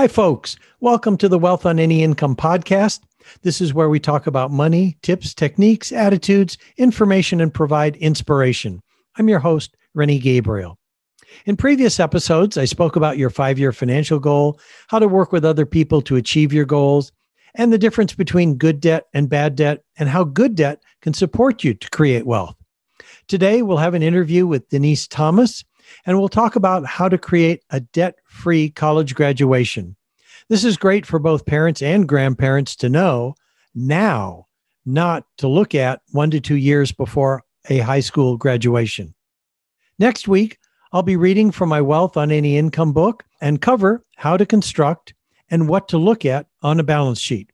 Hi, folks. Welcome to the Wealth on Any Income podcast. This is where we talk about money, tips, techniques, attitudes, information, and provide inspiration. I'm your host, Rennie Gabriel. In previous episodes, I spoke about your five year financial goal, how to work with other people to achieve your goals, and the difference between good debt and bad debt, and how good debt can support you to create wealth. Today, we'll have an interview with Denise Thomas, and we'll talk about how to create a debt free college graduation. This is great for both parents and grandparents to know now, not to look at one to two years before a high school graduation. Next week, I'll be reading from my Wealth on Any Income book and cover how to construct and what to look at on a balance sheet.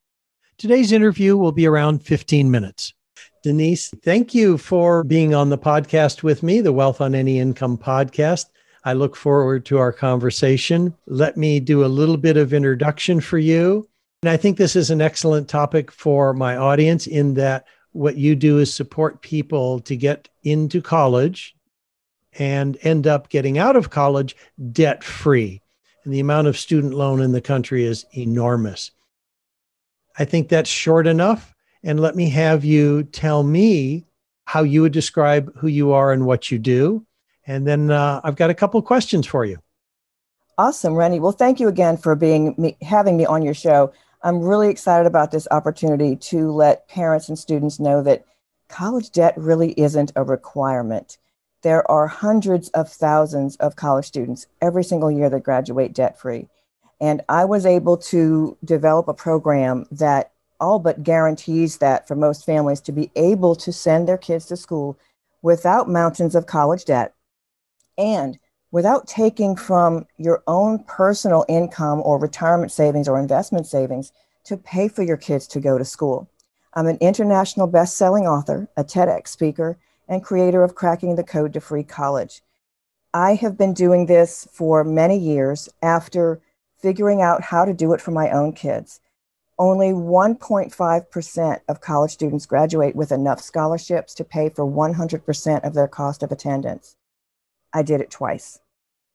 Today's interview will be around 15 minutes. Denise, thank you for being on the podcast with me, the Wealth on Any Income podcast. I look forward to our conversation. Let me do a little bit of introduction for you. And I think this is an excellent topic for my audience in that what you do is support people to get into college and end up getting out of college debt free. And the amount of student loan in the country is enormous. I think that's short enough and let me have you tell me how you would describe who you are and what you do. And then uh, I've got a couple questions for you. Awesome, Rennie. Well, thank you again for being me, having me on your show. I'm really excited about this opportunity to let parents and students know that college debt really isn't a requirement. There are hundreds of thousands of college students every single year that graduate debt free. And I was able to develop a program that all but guarantees that for most families to be able to send their kids to school without mountains of college debt and without taking from your own personal income or retirement savings or investment savings to pay for your kids to go to school. I'm an international best-selling author, a TEDx speaker, and creator of Cracking the Code to Free College. I have been doing this for many years after figuring out how to do it for my own kids only 1.5% of college students graduate with enough scholarships to pay for 100% of their cost of attendance. I did it twice.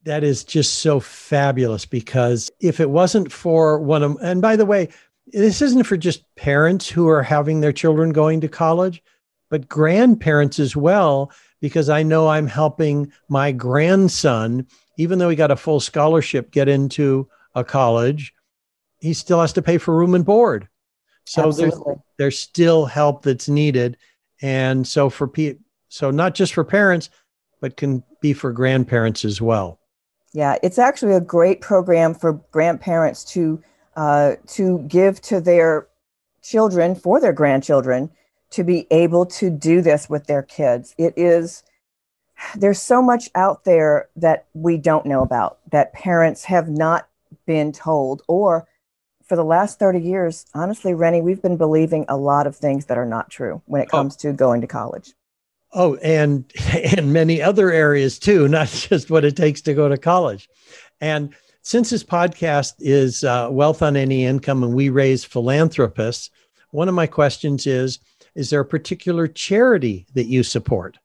That is just so fabulous because if it wasn't for one of, and by the way, this isn't for just parents who are having their children going to college, but grandparents as well, because I know I'm helping my grandson, even though he got a full scholarship, get into a college he still has to pay for room and board. So there's there's still help that's needed, and so for pe- so not just for parents, but can be for grandparents as well. Yeah, it's actually a great program for grandparents to uh, to give to their children for their grandchildren to be able to do this with their kids. It is there's so much out there that we don't know about that parents have not been told or for the last 30 years, honestly, Rennie, we've been believing a lot of things that are not true when it oh. comes oh. to going to college. Oh, and and many other areas too, not just what it takes to go to college. And since this podcast is uh, Wealth on Any Income and we raise philanthropists, one of my questions is Is there a particular charity that you support?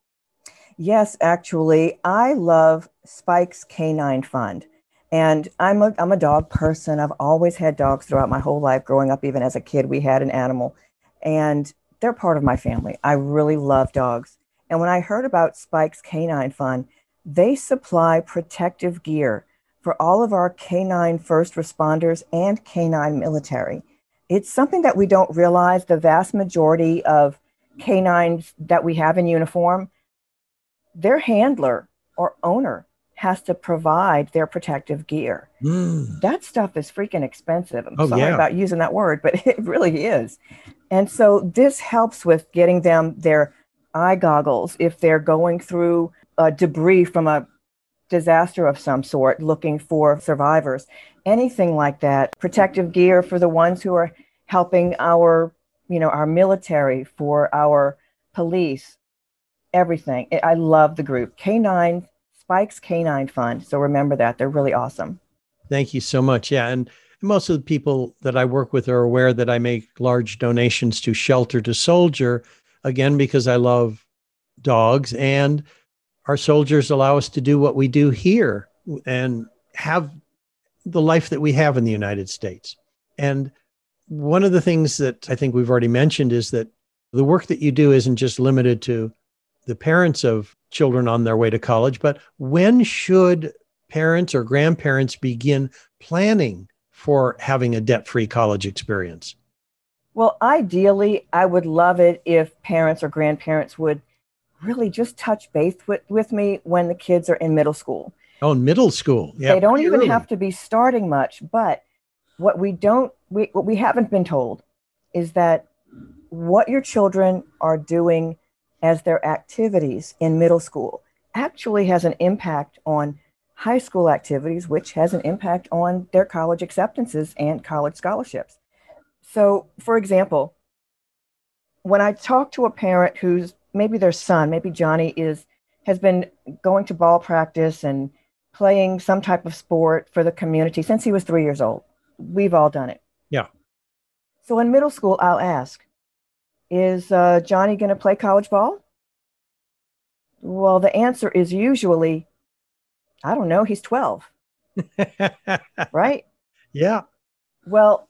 Yes, actually, I love Spike's Canine Fund. And I'm a, I'm a dog person. I've always had dogs throughout my whole life. Growing up, even as a kid, we had an animal, and they're part of my family. I really love dogs. And when I heard about Spike's Canine Fund, they supply protective gear for all of our canine first responders and canine military. It's something that we don't realize. The vast majority of canines that we have in uniform, their handler or owner has to provide their protective gear. Mm. That stuff is freaking expensive. I'm oh, sorry yeah. about using that word, but it really is. And so this helps with getting them their eye goggles if they're going through uh, debris from a disaster of some sort, looking for survivors, anything like that. Protective gear for the ones who are helping our, you know, our military, for our police, everything. I love the group. K9 Spike's Canine Fund. So remember that. They're really awesome. Thank you so much. Yeah. And most of the people that I work with are aware that I make large donations to Shelter to Soldier, again, because I love dogs. And our soldiers allow us to do what we do here and have the life that we have in the United States. And one of the things that I think we've already mentioned is that the work that you do isn't just limited to the parents of children on their way to college, but when should parents or grandparents begin planning for having a debt free college experience? Well, ideally, I would love it if parents or grandparents would really just touch base with, with me when the kids are in middle school. Oh, in middle school. Yeah. They don't even have to be starting much, but what we don't we what we haven't been told is that what your children are doing as their activities in middle school actually has an impact on high school activities, which has an impact on their college acceptances and college scholarships. So, for example, when I talk to a parent who's maybe their son, maybe Johnny is has been going to ball practice and playing some type of sport for the community since he was 3 years old. We've all done it. Yeah. So in middle school, I'll ask, is uh, Johnny going to play college ball? Well, the answer is usually, I don't know, he's 12. right? Yeah. Well,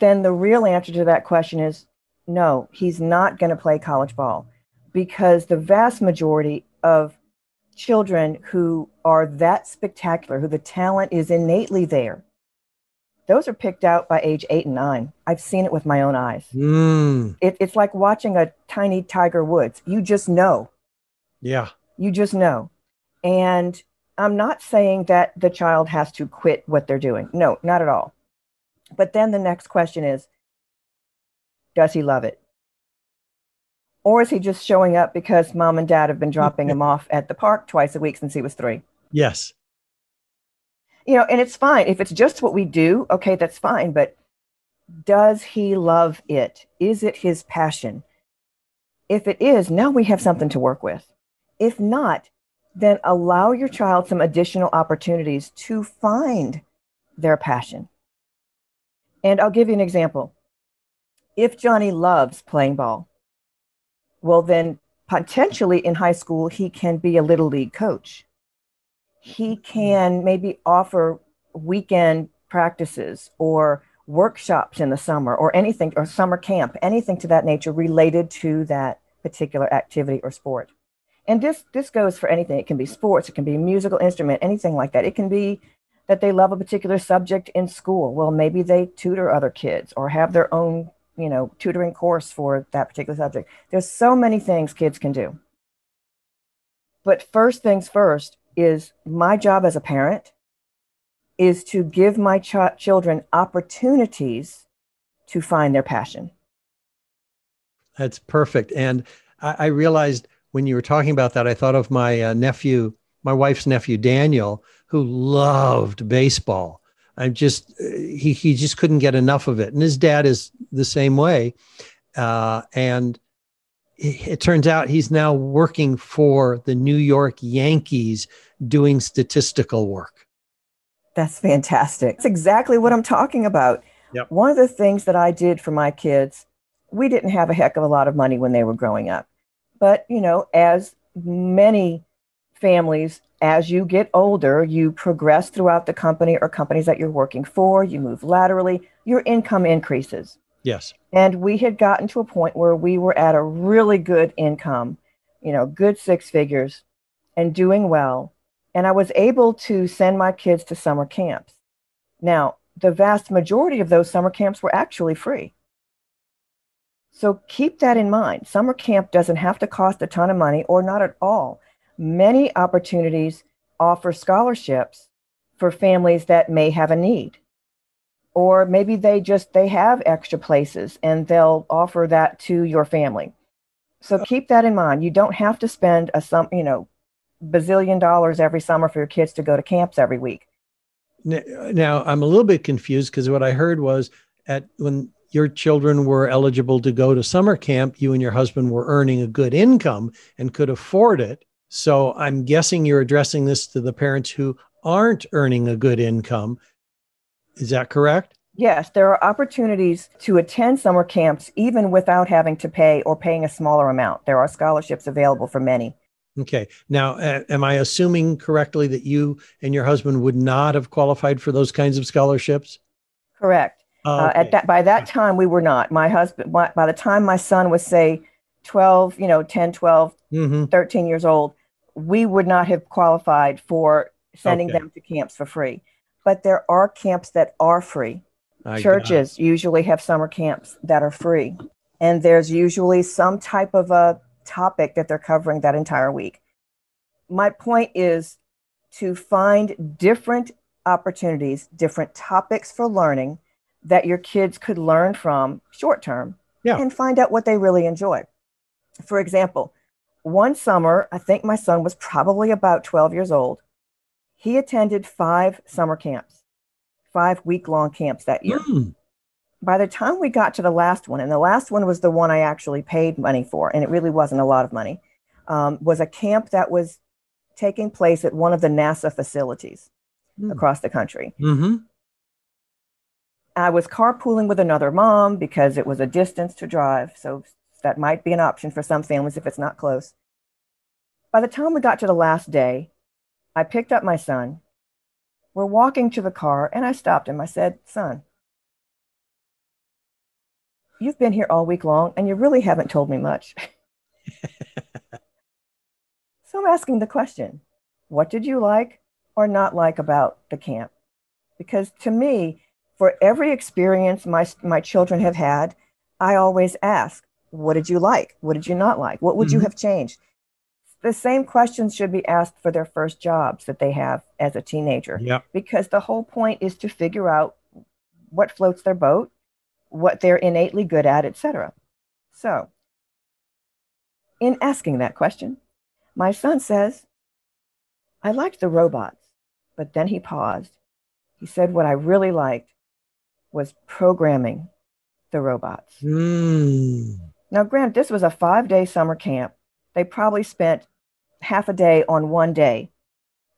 then the real answer to that question is no, he's not going to play college ball because the vast majority of children who are that spectacular, who the talent is innately there, those are picked out by age eight and nine. I've seen it with my own eyes. Mm. It, it's like watching a tiny Tiger Woods. You just know. Yeah. You just know. And I'm not saying that the child has to quit what they're doing. No, not at all. But then the next question is Does he love it? Or is he just showing up because mom and dad have been dropping him off at the park twice a week since he was three? Yes you know, and it's fine. If it's just what we do, okay, that's fine. But does he love it? Is it his passion? If it is, now we have something to work with. If not, then allow your child some additional opportunities to find their passion. And I'll give you an example. If Johnny loves playing ball, well, then potentially in high school, he can be a little league coach he can maybe offer weekend practices or workshops in the summer or anything or summer camp anything to that nature related to that particular activity or sport. And this this goes for anything. It can be sports it can be musical instrument anything like that. It can be that they love a particular subject in school. Well maybe they tutor other kids or have their own you know tutoring course for that particular subject. There's so many things kids can do. But first things first is my job as a parent is to give my ch- children opportunities to find their passion. That's perfect. And I, I realized when you were talking about that, I thought of my uh, nephew, my wife's nephew, Daniel, who loved baseball. I just, uh, he, he just couldn't get enough of it. And his dad is the same way. Uh, and it turns out he's now working for the New York Yankees doing statistical work. That's fantastic. That's exactly what I'm talking about. Yep. One of the things that I did for my kids, we didn't have a heck of a lot of money when they were growing up. But, you know, as many families, as you get older, you progress throughout the company or companies that you're working for, you move laterally, your income increases. Yes. And we had gotten to a point where we were at a really good income, you know, good six figures and doing well. And I was able to send my kids to summer camps. Now, the vast majority of those summer camps were actually free. So keep that in mind. Summer camp doesn't have to cost a ton of money or not at all. Many opportunities offer scholarships for families that may have a need or maybe they just they have extra places and they'll offer that to your family. So uh, keep that in mind. You don't have to spend a some you know bazillion dollars every summer for your kids to go to camps every week. Now i'm a little bit confused because what i heard was at when your children were eligible to go to summer camp you and your husband were earning a good income and could afford it. So i'm guessing you're addressing this to the parents who aren't earning a good income is that correct? Yes, there are opportunities to attend summer camps even without having to pay or paying a smaller amount. There are scholarships available for many. Okay. Now, uh, am I assuming correctly that you and your husband would not have qualified for those kinds of scholarships? Correct. Uh, okay. at that by that time we were not. My husband by, by, the time my son was say 12, you know, 10, 12, mm-hmm. 13 years old, we would not have qualified for sending okay. them to camps for free. But there are camps that are free. I Churches usually have summer camps that are free. And there's usually some type of a topic that they're covering that entire week. My point is to find different opportunities, different topics for learning that your kids could learn from short term yeah. and find out what they really enjoy. For example, one summer, I think my son was probably about 12 years old. He attended five summer camps, five week long camps that year. Mm by the time we got to the last one, and the last one was the one I actually paid money for, and it really wasn't a lot of money, um, was a camp that was taking place at one of the NASA facilities mm. across the country. Mm-hmm. I was carpooling with another mom because it was a distance to drive, so that might be an option for some families if it's not close. By the time we got to the last day, I picked up my son. We're walking to the car, and I stopped him. I said, Son, you've been here all week long and you really haven't told me much. so I'm asking the question what did you like or not like about the camp? Because to me, for every experience my, my children have had, I always ask, what did you like? What did you not like? What would mm-hmm. you have changed? The same questions should be asked for their first jobs that they have as a teenager. Yeah. Because the whole point is to figure out what floats their boat what they're innately good at, etc. So, in asking that question, my son says, I liked the robots, but then he paused. He said, What I really liked was programming the robots. Mm. Now, Grant, this was a five day summer camp. They probably spent half a day on one day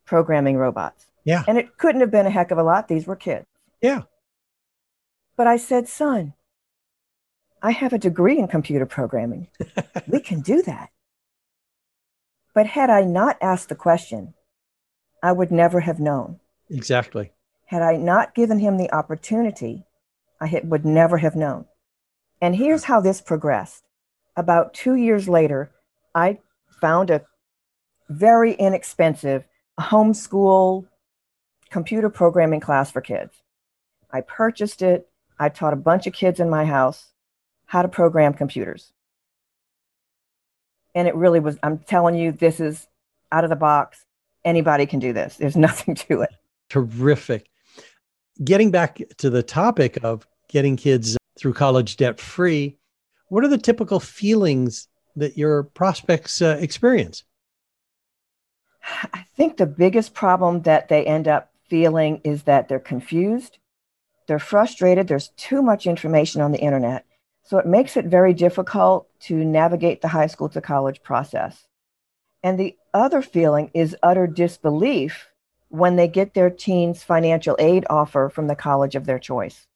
programming robots. Yeah. And it couldn't have been a heck of a lot. These were kids. Yeah. But I said, son, I have a degree in computer programming. we can do that. But had I not asked the question, I would never have known. Exactly. Had I not given him the opportunity, I would never have known. And here's how this progressed. About two years later, I found a very inexpensive homeschool computer programming class for kids. I purchased it. I taught a bunch of kids in my house how to program computers. And it really was, I'm telling you, this is out of the box. Anybody can do this. There's nothing to it. Terrific. Getting back to the topic of getting kids through college debt free, what are the typical feelings that your prospects uh, experience? I think the biggest problem that they end up feeling is that they're confused they're frustrated. There's too much information on the internet. So it makes it very difficult to navigate the high school to college process. And the other feeling is utter disbelief when they get their teen's financial aid offer from the college of their choice.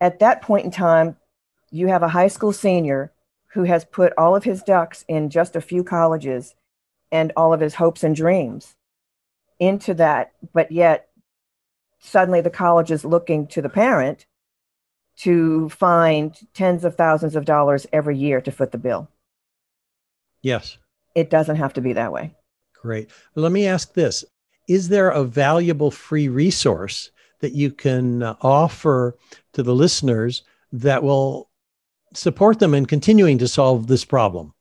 At that point in time, you have a high school senior who has put all of his ducks in just a few colleges and all of his hopes and dreams into that, but yet suddenly the college is looking to the parent to find tens of thousands of dollars every year to foot the bill. Yes. It doesn't have to be that way. Great. Let me ask this Is there a valuable free resource that you can uh, offer to the listeners that will support them in continuing to solve this problem?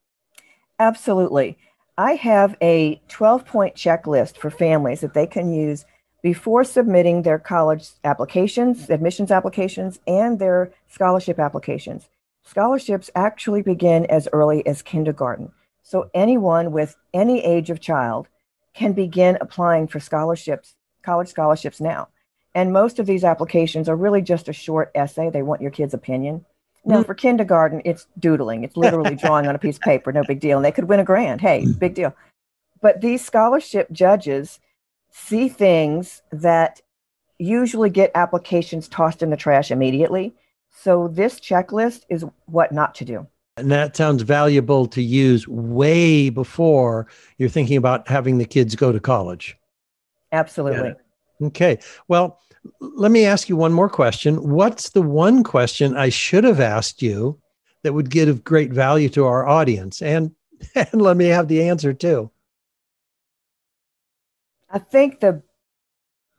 Absolutely. I have a 12 point checklist for families that they can use before submitting their college applications, admissions applications, and their scholarship applications. Scholarships actually begin as early as kindergarten. So anyone with any age of child can begin applying for scholarships, college scholarships now. And most of these applications are really just a short essay. They want your kid's opinion. Now, mm. for kindergarten, it's doodling. It's literally drawing on a piece of paper. No big deal. And they could win a grand. Hey, mm. big deal. But these scholarship judges see things that usually get applications tossed in the trash immediately. So this checklist is what not to do. And that sounds valuable to use way before you're thinking about having the kids go to college. Absolutely. Yeah. Okay. Well, let me ask you one more question. What's the one question I should have asked you that would give of great value to our audience? And, and let me have the answer too. I think the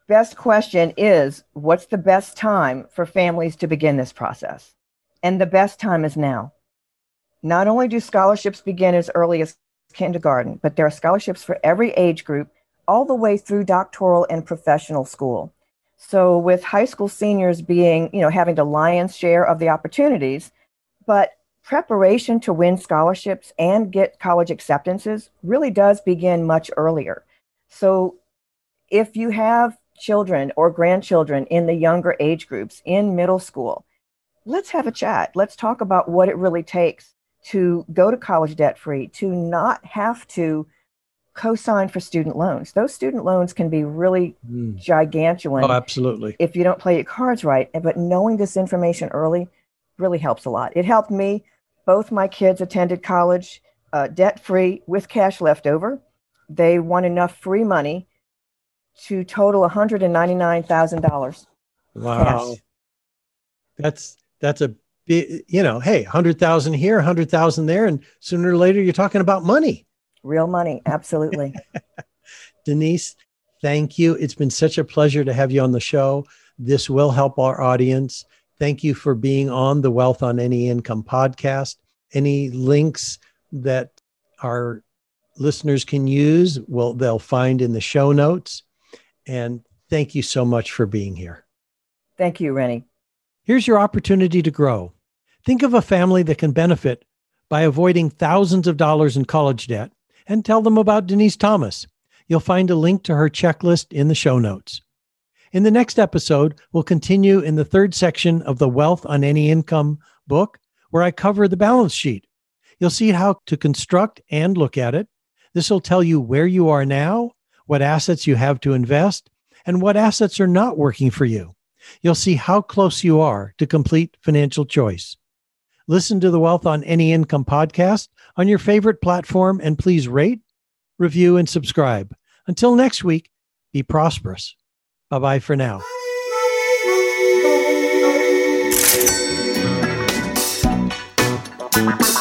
best question is what's the best time for families to begin this process? And the best time is now. Not only do scholarships begin as early as kindergarten, but there are scholarships for every age group all the way through doctoral and professional school. So with high school seniors being, you know, having the lion's share of the opportunities, but preparation to win scholarships and get college acceptances really does begin much earlier. So if you have children or grandchildren in the younger age groups in middle school, let's have a chat. Let's talk about what it really takes to go to college debt free, to not have to co-sign for student loans. Those student loans can be really mm. gigantuan. Oh, absolutely. If you don't play your cards right, but knowing this information early really helps a lot. It helped me. Both my kids attended college uh, debt free with cash left over. They won enough free money to total $199,000. Wow. Cash. That's that's a big, you know, hey, 100,000 here, 100,000 there and sooner or later you're talking about money. Real money, absolutely. Denise, thank you. It's been such a pleasure to have you on the show. This will help our audience. Thank you for being on the Wealth on Any Income podcast. Any links that our listeners can use, well, they'll find in the show notes. And thank you so much for being here. Thank you, Rennie. Here's your opportunity to grow. Think of a family that can benefit by avoiding thousands of dollars in college debt and tell them about Denise Thomas. You'll find a link to her checklist in the show notes. In the next episode, we'll continue in the third section of the Wealth on Any Income book, where I cover the balance sheet. You'll see how to construct and look at it. This will tell you where you are now, what assets you have to invest, and what assets are not working for you. You'll see how close you are to complete financial choice. Listen to the Wealth on Any Income podcast on your favorite platform and please rate, review, and subscribe. Until next week, be prosperous. Bye bye for now. You.